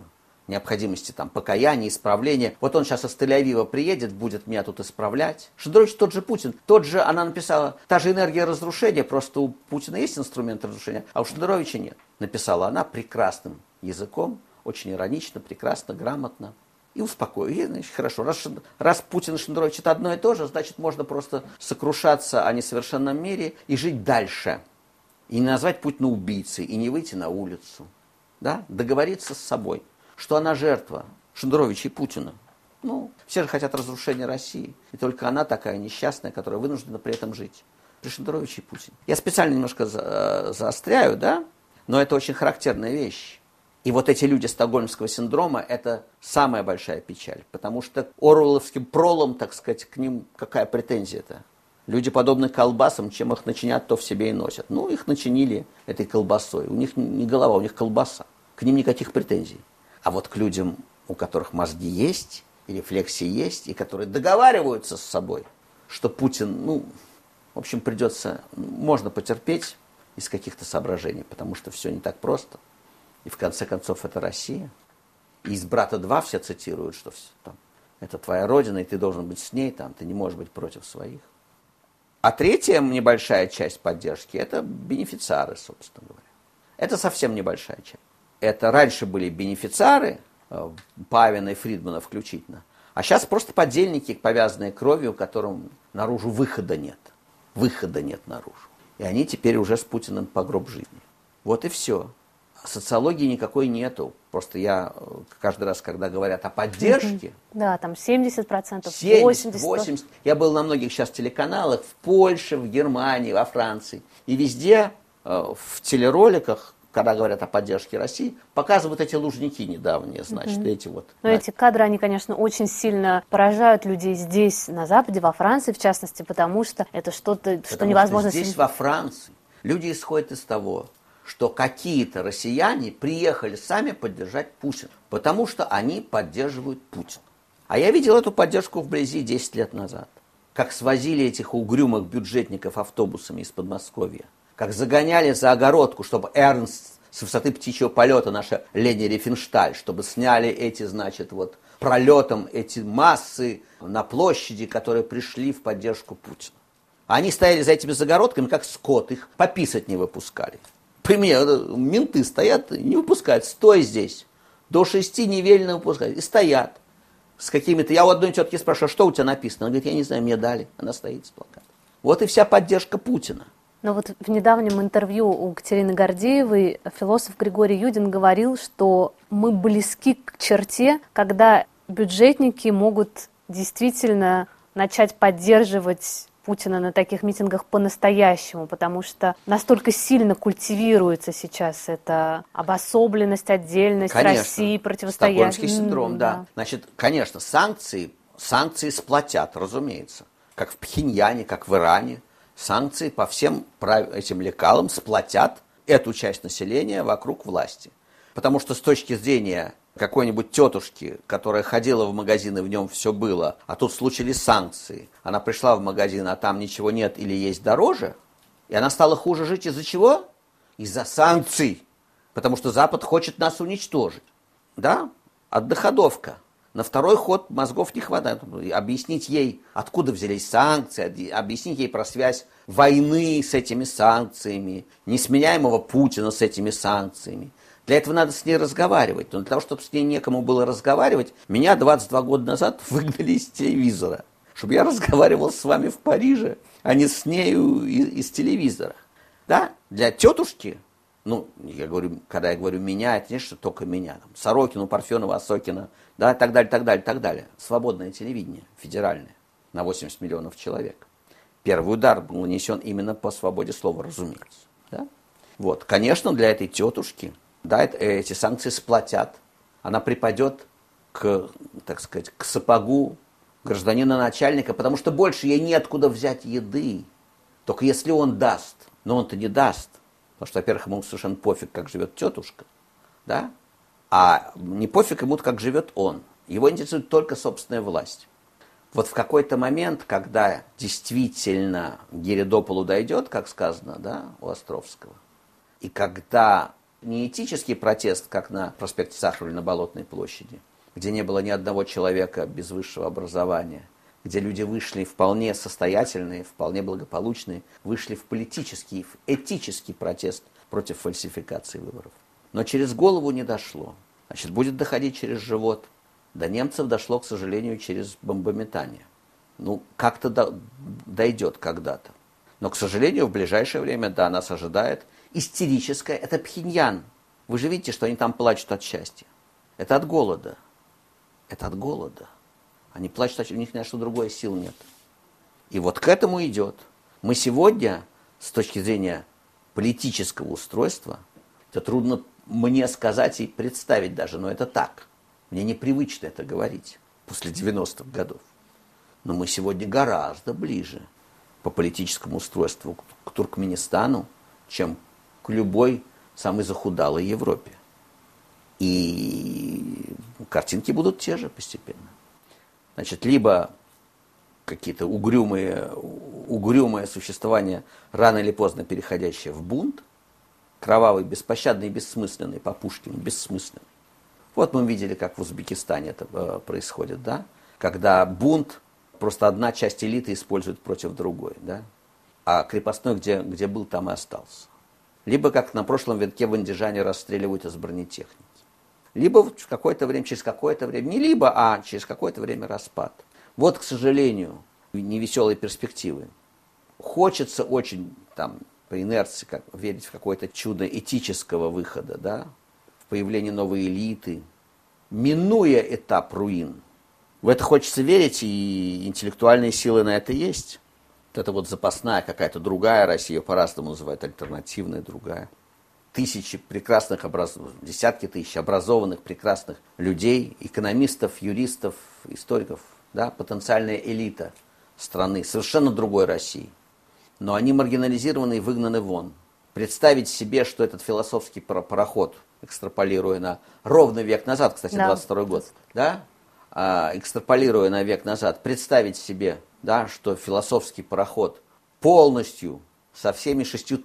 необходимости там, покаяния, исправления. Вот он сейчас из Тель-Авива приедет, будет меня тут исправлять. Шендерович тот же Путин. Тот же, она написала, та же энергия разрушения, просто у Путина есть инструмент разрушения, а у Шендеровича нет. Написала она прекрасным языком, очень иронично, прекрасно, грамотно и успокоил. значит, хорошо, раз, раз Путин и Шендерович это одно и то же, значит, можно просто сокрушаться о несовершенном мире и жить дальше. И не назвать Путина убийцей, и не выйти на улицу. Да? Договориться с собой, что она жертва Шендеровича и Путина. Ну, все же хотят разрушения России. И только она такая несчастная, которая вынуждена при этом жить. При Шендеровиче и Путине. Я специально немножко за, э, заостряю, да? Но это очень характерная вещь. И вот эти люди стокгольмского синдрома – это самая большая печаль, потому что Оруэлловским пролом, так сказать, к ним какая претензия-то? Люди подобны колбасам, чем их начинят, то в себе и носят. Ну, их начинили этой колбасой. У них не голова, у них колбаса. К ним никаких претензий. А вот к людям у которых мозги есть, и рефлексии есть, и которые договариваются с собой, что Путин, ну, в общем, придется, можно потерпеть из каких-то соображений, потому что все не так просто. И в конце концов это Россия. И из «Брата 2» все цитируют, что все, там, это твоя родина, и ты должен быть с ней, там, ты не можешь быть против своих. А третья небольшая часть поддержки – это бенефициары, собственно говоря. Это совсем небольшая часть. Это раньше были бенефициары, э, Павина и Фридмана включительно, а сейчас просто подельники, повязанные кровью, которым наружу выхода нет. Выхода нет наружу. И они теперь уже с Путиным по гроб жизни. Вот и все. Социологии никакой нету. Просто я э, каждый раз, когда говорят о поддержке... Да, там 70%, 70, 80, 80. Я был на многих сейчас телеканалах в Польше, в Германии, во Франции. И везде э, в телероликах когда говорят о поддержке России, показывают эти лужники недавние, значит, mm эти вот. Но да. эти кадры, они, конечно, очень сильно поражают людей здесь, на Западе, во Франции, в частности, потому что это что-то, что невозможно... Что здесь, во Франции, люди исходят из того, что какие-то россияне приехали сами поддержать Путина, потому что они поддерживают Путина. А я видел эту поддержку вблизи 10 лет назад. Как свозили этих угрюмых бюджетников автобусами из Подмосковья. Как загоняли за огородку, чтобы Эрнст с высоты птичьего полета, наша Лени Рифеншталь, чтобы сняли эти, значит, вот пролетом эти массы на площади, которые пришли в поддержку Путина. Они стояли за этими загородками, как скот, их пописать не выпускали. Пример, менты стоят, не выпускают, стой здесь. До шести не велено выпускать. И стоят с какими-то... Я у одной тетки спрашиваю, что у тебя написано? Она говорит, я не знаю, мне дали. Она стоит с плакатом. Вот и вся поддержка Путина. Но вот в недавнем интервью у Катерины Гордеевой философ Григорий Юдин говорил, что мы близки к черте, когда бюджетники могут действительно начать поддерживать Путина на таких митингах по-настоящему, потому что настолько сильно культивируется сейчас эта обособленность, отдельность конечно. России, противостояние. Стокгольмский синдром, да. да. Значит, конечно, санкции, санкции сплотят, разумеется. Как в Пхеньяне, как в Иране. Санкции по всем этим лекалам сплотят эту часть населения вокруг власти. Потому что с точки зрения какой-нибудь тетушки, которая ходила в магазин и в нем все было, а тут случились санкции. Она пришла в магазин, а там ничего нет или есть дороже, и она стала хуже жить из-за чего? Из-за санкций. Потому что Запад хочет нас уничтожить. Да? Отдыходовка. На второй ход мозгов не хватает. Объяснить ей, откуда взялись санкции, объяснить ей про связь войны с этими санкциями, несменяемого Путина с этими санкциями. Для этого надо с ней разговаривать. Но для того, чтобы с ней некому было разговаривать, меня 22 года назад выгнали из телевизора. Чтобы я разговаривал с вами в Париже, а не с нею из, из телевизора. Да? Для тетушки, ну, я говорю, когда я говорю меня, это не что только меня. Там, Сорокину, Парфенова, Осокина, да, так далее, так далее, так далее. Свободное телевидение, федеральное, на 80 миллионов человек. Первый удар был нанесен именно по свободе слова, разумеется. Да? Вот, конечно, для этой тетушки да, эти санкции сплотят. Она припадет к, так сказать, к сапогу гражданина начальника, потому что больше ей неоткуда взять еды. Только если он даст. Но он-то не даст. Потому что, во-первых, ему совершенно пофиг, как живет тетушка. Да? А не пофиг ему, как живет он. Его интересует только собственная власть. Вот в какой-то момент, когда действительно Геридополу дойдет, как сказано да, у Островского, и когда не этический протест, как на проспекте Сахарова или на Болотной площади, где не было ни одного человека без высшего образования, где люди вышли вполне состоятельные, вполне благополучные, вышли в политический, в этический протест против фальсификации выборов. Но через голову не дошло. Значит, будет доходить через живот. До немцев дошло, к сожалению, через бомбометание. Ну, как-то до, дойдет когда-то. Но, к сожалению, в ближайшее время, да, нас ожидает – истерическое – это Пхеньян. Вы же видите, что они там плачут от счастья. Это от голода. Это от голода. Они плачут, от... у них ни на что другое сил нет. И вот к этому идет. Мы сегодня, с точки зрения политического устройства, это трудно мне сказать и представить даже, но это так. Мне непривычно это говорить после 90-х годов. Но мы сегодня гораздо ближе по политическому устройству к Туркменистану, чем к любой самой захудалой Европе. И картинки будут те же постепенно. Значит, либо какие-то угрюмые, угрюмое существование, рано или поздно переходящее в бунт, кровавый, беспощадный, бессмысленный, по Пушкину, бессмысленный. Вот мы видели, как в Узбекистане это э, происходит, да? Когда бунт просто одна часть элиты использует против другой, да? А крепостной, где, где был, там и остался. Либо, как на прошлом витке в Андижане расстреливают из бронетехники. Либо в какое-то время, через какое-то время, не либо, а через какое-то время распад. Вот, к сожалению, невеселые перспективы. Хочется очень там по инерции как, верить в какое-то чудо этического выхода, да, в появление новой элиты, минуя этап руин. В это хочется верить, и интеллектуальные силы на это есть. Это вот запасная какая-то другая Россия, по-разному называют, альтернативная другая. Тысячи прекрасных, образ... десятки тысяч образованных, прекрасных людей, экономистов, юристов, историков, да, потенциальная элита страны, совершенно другой России но они маргинализированы и выгнаны вон. Представить себе, что этот философский пароход, экстраполируя на ровно век назад, кстати, да. 22 год, да, а, экстраполируя на век назад, представить себе, да, что философский пароход полностью со всеми шестью,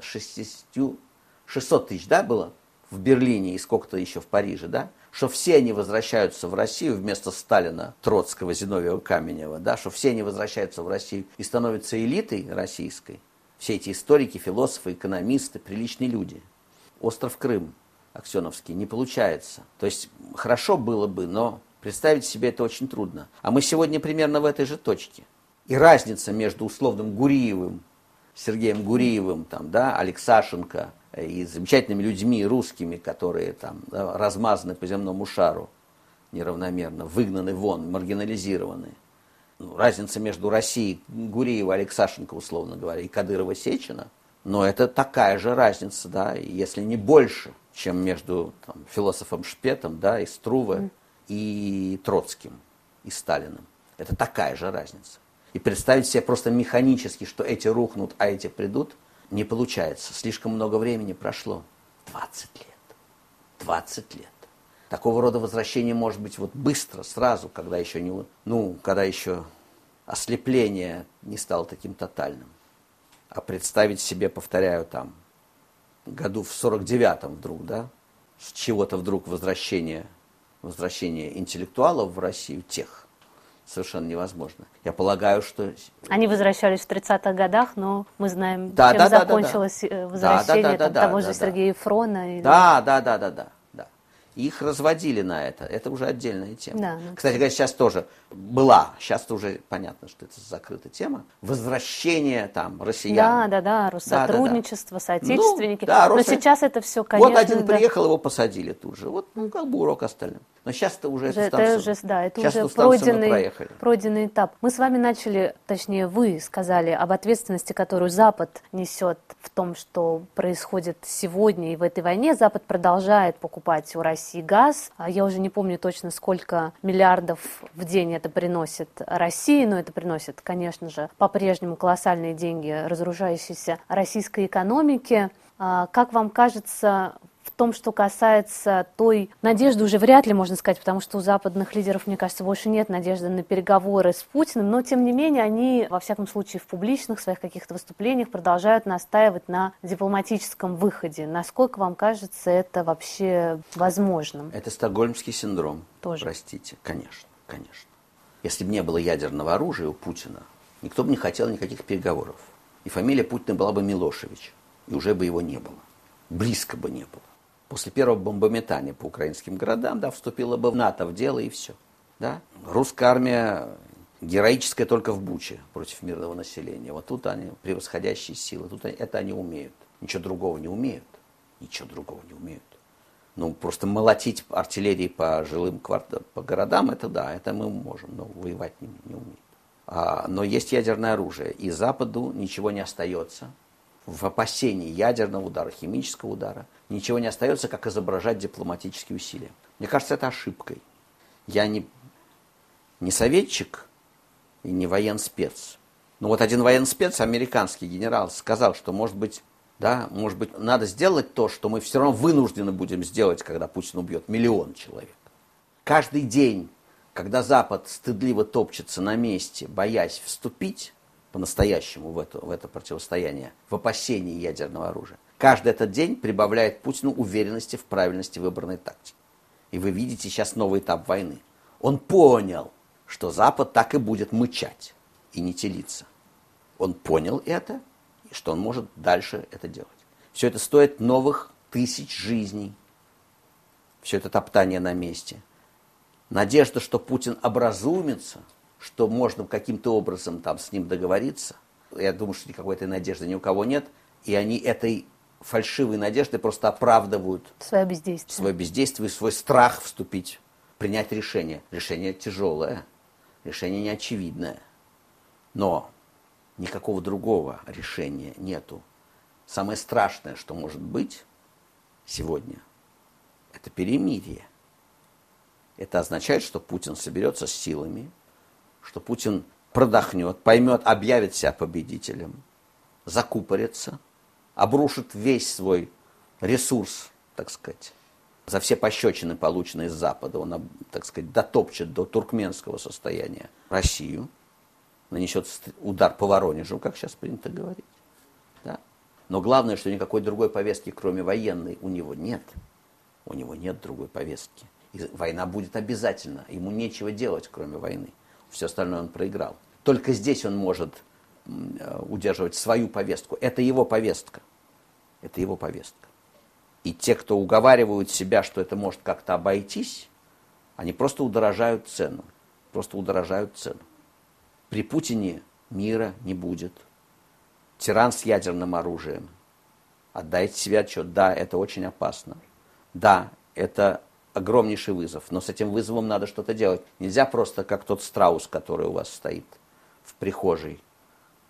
шестью, 600 тысяч, да, было в Берлине и сколько-то еще в Париже, да, что все они возвращаются в Россию вместо Сталина, Троцкого, Зиновьева, Каменева, да, что все они возвращаются в Россию и становятся элитой российской. Все эти историки, философы, экономисты, приличные люди. Остров Крым, Аксеновский, не получается. То есть хорошо было бы, но представить себе это очень трудно. А мы сегодня примерно в этой же точке. И разница между условным Гуриевым, Сергеем Гуриевым, там, да, Алексашенко, и замечательными людьми русскими, которые там да, размазаны по земному шару неравномерно, выгнаны вон, маргинализированы. Ну, разница между Россией, Гуриева, Алексашенко, условно говоря, и Кадырова, Сечина, но это такая же разница, да, если не больше, чем между там, философом Шпетом, да, и Струве, mm. И Троцким, и Сталиным. Это такая же разница. И представить себе просто механически, что эти рухнут, а эти придут – не получается. Слишком много времени прошло. 20 лет. 20 лет. Такого рода возвращение может быть вот быстро, сразу, когда еще не, ну, когда еще ослепление не стало таким тотальным. А представить себе, повторяю, там, году в 49-м вдруг, да, с чего-то вдруг возвращение, возвращение интеллектуалов в Россию, тех, совершенно невозможно. Я полагаю, что... Они возвращались в 30-х годах, но мы знаем, да, чем да, закончилось да, да. возвращение да, да, да, да, того да, же да, Сергея да. Фрона. Или... Да, да, да, да, да их разводили на это. Это уже отдельная тема. Да, ну, Кстати говоря, сейчас тоже была, сейчас уже понятно, что это закрытая тема, возвращение там россиян. Да, да, да, сотрудничество, да, да, да. соотечественники. Ну, да, Но сейчас это все, конечно... Вот один да. приехал, его посадили тут же. Вот, ну, как бы урок остальным. Но сейчас это уже, уже эту станцию, это уже, да, это уже пройденный, пройденный этап. Мы с вами начали, точнее, вы сказали об ответственности, которую Запад несет в том, что происходит сегодня и в этой войне. Запад продолжает покупать у России газ. А я уже не помню точно, сколько миллиардов в день это приносит России, но это приносит, конечно же, по-прежнему колоссальные деньги разоружающейся российской экономике. А как вам кажется, том, что касается той надежды, уже вряд ли можно сказать, потому что у западных лидеров, мне кажется, больше нет надежды на переговоры с Путиным, но тем не менее они, во всяком случае, в публичных своих каких-то выступлениях продолжают настаивать на дипломатическом выходе. Насколько вам кажется это вообще возможным? Это стокгольмский синдром. Тоже. Простите, конечно, конечно. Если бы не было ядерного оружия у Путина, никто бы не хотел никаких переговоров. И фамилия Путина была бы Милошевич, и уже бы его не было. Близко бы не было после первого бомбометания по украинским городам, да, вступила бы в НАТО в дело и все. Да? Русская армия героическая только в Буче против мирного населения. Вот тут они превосходящие силы, тут они, это они умеют. Ничего другого не умеют. Ничего другого не умеют. Ну, просто молотить артиллерией по жилым кварталам, по городам, это да, это мы можем, но воевать не, не умеем. А, но есть ядерное оружие, и Западу ничего не остается в опасении ядерного удара, химического удара, ничего не остается, как изображать дипломатические усилия. Мне кажется, это ошибкой. Я не, не советчик и не военспец. Но вот один военспец, американский генерал, сказал, что, может быть, да, может быть, надо сделать то, что мы все равно вынуждены будем сделать, когда Путин убьет миллион человек. каждый день, когда Запад стыдливо топчется на месте, боясь вступить по-настоящему в это, в это противостояние, в опасении ядерного оружия, каждый этот день прибавляет Путину уверенности в правильности выбранной тактики. И вы видите сейчас новый этап войны. Он понял, что Запад так и будет мычать и не телиться. Он понял это, и что он может дальше это делать. Все это стоит новых тысяч жизней. Все это топтание на месте. Надежда, что Путин образумится, что можно каким-то образом там с ним договориться. Я думаю, что никакой этой надежды ни у кого нет. И они этой фальшивой надеждой просто оправдывают свое бездействие, свое бездействие свой страх вступить, принять решение. Решение тяжелое, решение неочевидное. Но никакого другого решения нету. Самое страшное, что может быть сегодня, это перемирие. Это означает, что Путин соберется с силами, что Путин продохнет, поймет, объявит себя победителем, закупорится, обрушит весь свой ресурс, так сказать, за все пощечины, полученные с Запада, он, так сказать, дотопчет до туркменского состояния Россию, нанесет удар по Воронежу, как сейчас принято говорить. Да? Но главное, что никакой другой повестки, кроме военной, у него нет. У него нет другой повестки. И война будет обязательно. Ему нечего делать, кроме войны. Все остальное он проиграл. Только здесь он может э, удерживать свою повестку. Это его повестка. Это его повестка. И те, кто уговаривают себя, что это может как-то обойтись, они просто удорожают цену. Просто удорожают цену. При Путине мира не будет. Тиран с ядерным оружием. Отдайте себе отчет. Да, это очень опасно. Да, это огромнейший вызов. Но с этим вызовом надо что-то делать. Нельзя просто, как тот страус, который у вас стоит в прихожей,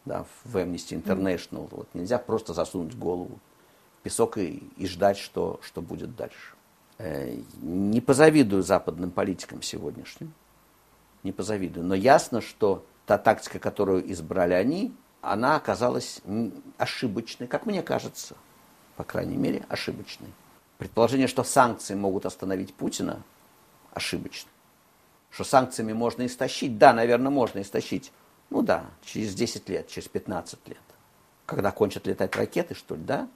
да, в Amnesty International. Вот, нельзя просто засунуть голову в песок и, и ждать, что, что будет дальше. Э, не позавидую западным политикам сегодняшним. Не позавидую. Но ясно, что та тактика, которую избрали они, она оказалась ошибочной, как мне кажется, по крайней мере, ошибочной. Предположение, что санкции могут остановить Путина, ошибочно. Что санкциями можно истощить, да, наверное, можно истощить. Ну да, через 10 лет, через 15 лет. Когда кончат летать ракеты, что ли, да?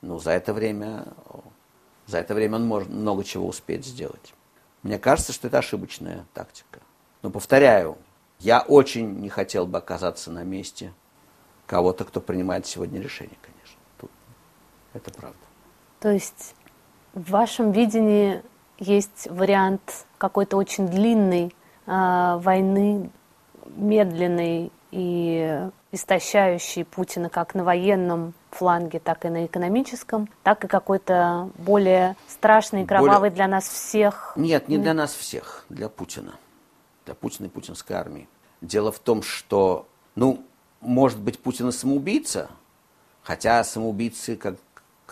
Ну, за это время, за это время он может много чего успеть сделать. Мне кажется, что это ошибочная тактика. Но повторяю, я очень не хотел бы оказаться на месте кого-то, кто принимает сегодня решение, конечно. Тут это правда. То есть в вашем видении есть вариант какой-то очень длинной э, войны, медленной и истощающей Путина как на военном фланге, так и на экономическом, так и какой-то более страшный, кровавый более... для нас всех. Нет, не для нас всех, для Путина. Для Путина и путинской армии. Дело в том, что, ну, может быть, Путин и самоубийца, хотя самоубийцы, как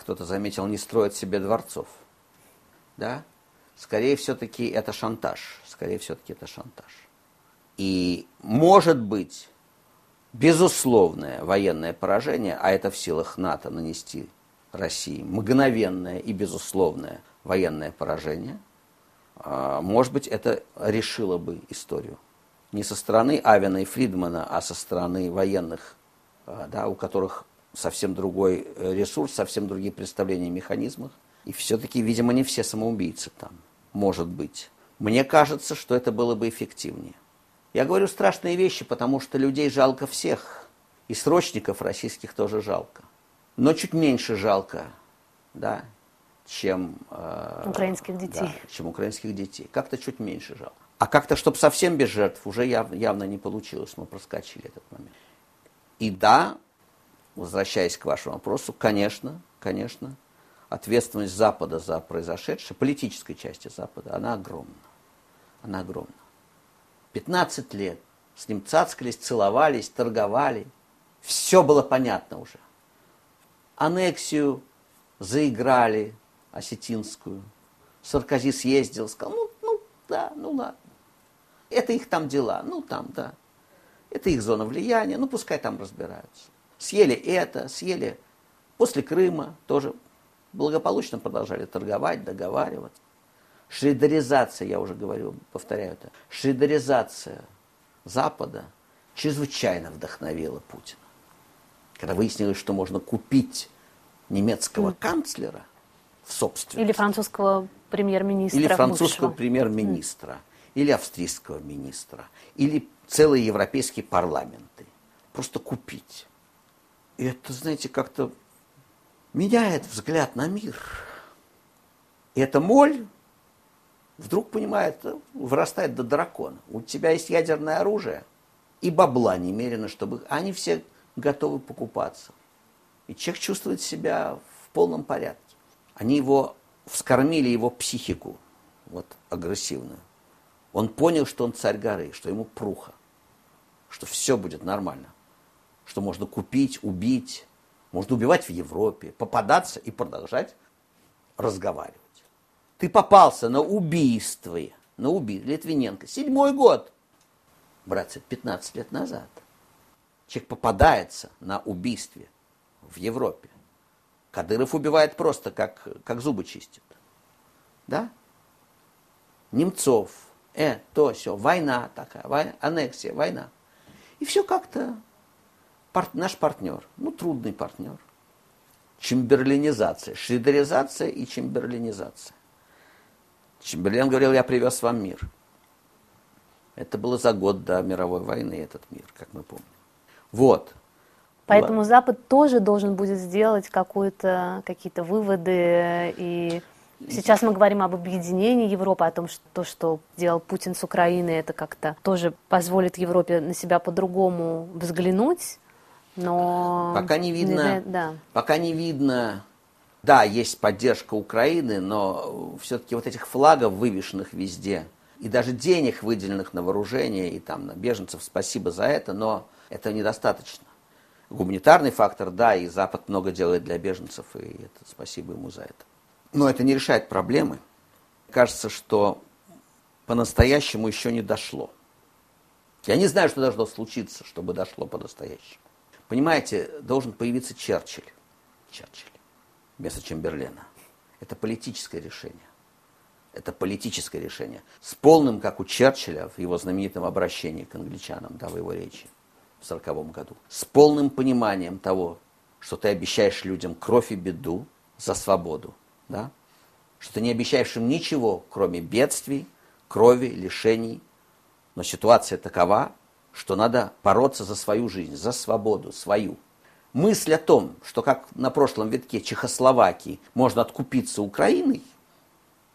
кто-то заметил, не строят себе дворцов. Да? Скорее все-таки это шантаж. Скорее все-таки это шантаж. И может быть безусловное военное поражение, а это в силах НАТО нанести России мгновенное и безусловное военное поражение, а, может быть, это решило бы историю. Не со стороны Авена и Фридмана, а со стороны военных, а, да, у которых совсем другой э, ресурс, совсем другие представления о механизмах. И все-таки, видимо, не все самоубийцы там, может быть. Мне кажется, что это было бы эффективнее. Я говорю страшные вещи, потому что людей жалко всех. И срочников российских тоже жалко. Но чуть меньше жалко, да, чем... Э, украинских детей. Да, чем украинских детей. Как-то чуть меньше жалко. А как-то, чтобы совсем без жертв, уже яв, явно не получилось. Мы проскочили этот момент. И да, возвращаясь к вашему вопросу, конечно, конечно, ответственность Запада за произошедшее, политической части Запада, она огромна. Она огромна. 15 лет с ним цацкались, целовались, торговали. Все было понятно уже. Аннексию заиграли осетинскую. Саркози съездил, сказал, ну, ну, да, ну ладно. Это их там дела, ну там, да. Это их зона влияния, ну пускай там разбираются. Съели это, съели после Крыма тоже благополучно продолжали торговать, договариваться. Шрейдеризация, я уже говорил, повторяю это, шрейдеризация Запада чрезвычайно вдохновила Путина. Когда выяснилось, что можно купить немецкого mm. канцлера в собственность. Или французского премьер-министра. Или французского премьер-министра. Mm. Или австрийского министра. Или целые европейские парламенты. Просто купить. И это, знаете, как-то меняет взгляд на мир. И эта моль вдруг понимает, вырастает до дракона. У тебя есть ядерное оружие и бабла немерено, чтобы... Они все готовы покупаться. И человек чувствует себя в полном порядке. Они его вскормили его психику, вот агрессивную. Он понял, что он царь горы, что ему пруха, что все будет нормально, что можно купить, убить, можно убивать в Европе, попадаться и продолжать разговаривать. Ты попался на убийство, на убийство Литвиненко. Седьмой год. Братцы, 15 лет назад. Человек попадается на убийстве в Европе. Кадыров убивает просто, как, как зубы чистит. Да? Немцов, э, то, все, война такая, война, аннексия, война. И все как-то пар, наш партнер, ну, трудный партнер. Чемберлинизация, шридеризация и чемберлинизация. Чемберлен говорил, я привез вам мир. Это было за год до мировой войны, этот мир, как мы помним. Вот. Поэтому Запад тоже должен будет сделать какие-то выводы. И сейчас мы говорим об объединении Европы, о том, что то, что делал Путин с Украиной, это как-то тоже позволит Европе на себя по-другому взглянуть. Но пока не видно, да. пока не видно, да, есть поддержка Украины, но все-таки вот этих флагов, вывешенных везде, и даже денег, выделенных на вооружение и там на беженцев, спасибо за это, но это недостаточно. Гуманитарный фактор, да, и Запад много делает для беженцев, и это спасибо ему за это. Но это не решает проблемы. Кажется, что по-настоящему еще не дошло. Я не знаю, что должно случиться, чтобы дошло по-настоящему. Понимаете, должен появиться Черчилль. Черчилль вместо Чемберлена. Это политическое решение. Это политическое решение. С полным, как у Черчилля в его знаменитом обращении к англичанам, да, в его речи в 1940 году. С полным пониманием того, что ты обещаешь людям кровь и беду за свободу. Да? Что ты не обещаешь им ничего, кроме бедствий, крови, лишений. Но ситуация такова, что надо бороться за свою жизнь, за свободу, свою. Мысль о том, что как на прошлом витке Чехословакии можно откупиться Украиной,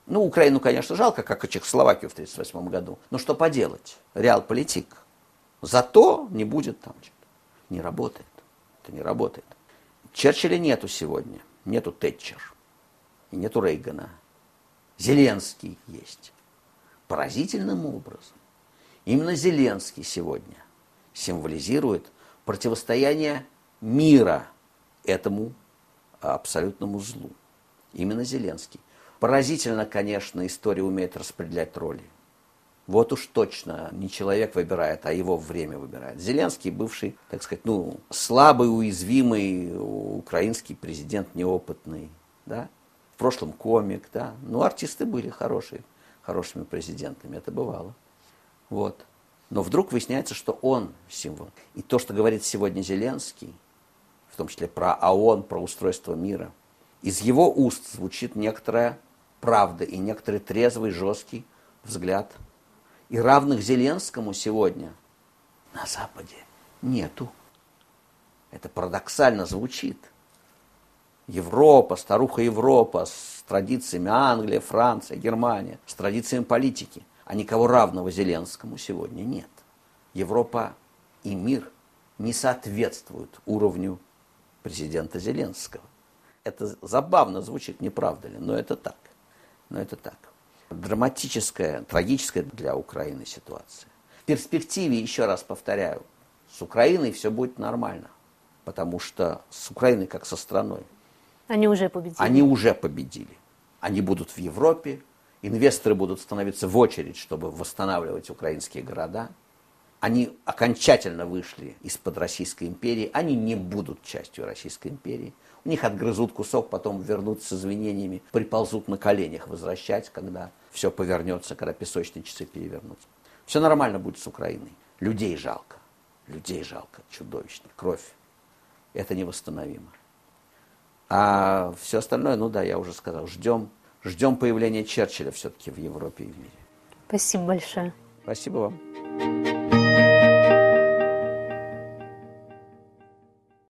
ну, Украину, конечно, жалко, как и Чехословакию в 1938 году, но что поделать, реал политик. Зато не будет там. Не работает. Это не работает. Черчилля нету сегодня, нету Тэтчер, и нету Рейгана. Зеленский есть. Поразительным образом. Именно Зеленский сегодня символизирует противостояние мира этому абсолютному злу. Именно Зеленский. Поразительно, конечно, история умеет распределять роли. Вот уж точно не человек выбирает, а его время выбирает. Зеленский, бывший, так сказать, ну, слабый, уязвимый украинский президент, неопытный, да, в прошлом комик, да. Ну, артисты были хорошие, хорошими президентами, это бывало. Вот. Но вдруг выясняется, что он символ. И то, что говорит сегодня Зеленский, в том числе про ООН, про устройство мира, из его уст звучит некоторая правда и некоторый трезвый, жесткий взгляд. И равных Зеленскому сегодня на Западе нету. Это парадоксально звучит. Европа, старуха Европа с традициями Англия, Франция, Германия, с традициями политики – а никого равного Зеленскому сегодня нет. Европа и мир не соответствуют уровню президента Зеленского. Это забавно звучит, не правда ли? Но это так. Но это так. Драматическая, трагическая для Украины ситуация. В перспективе, еще раз повторяю, с Украиной все будет нормально. Потому что с Украиной как со страной. Они уже победили. Они уже победили. Они будут в Европе, Инвесторы будут становиться в очередь, чтобы восстанавливать украинские города. они окончательно вышли из-под Российской империи, они не будут частью Российской империи. У них отгрызут кусок, потом вернутся с извинениями, приползут на коленях возвращать, когда все повернется, когда песочные часы перевернутся. Все нормально будет с Украиной. Людей жалко. Людей жалко. Чудовищно. Кровь. Это невосстановимо. А все остальное, ну да, я уже сказал, ждем, ждем появления Черчилля все-таки в Европе и в мире. Спасибо большое. Спасибо вам.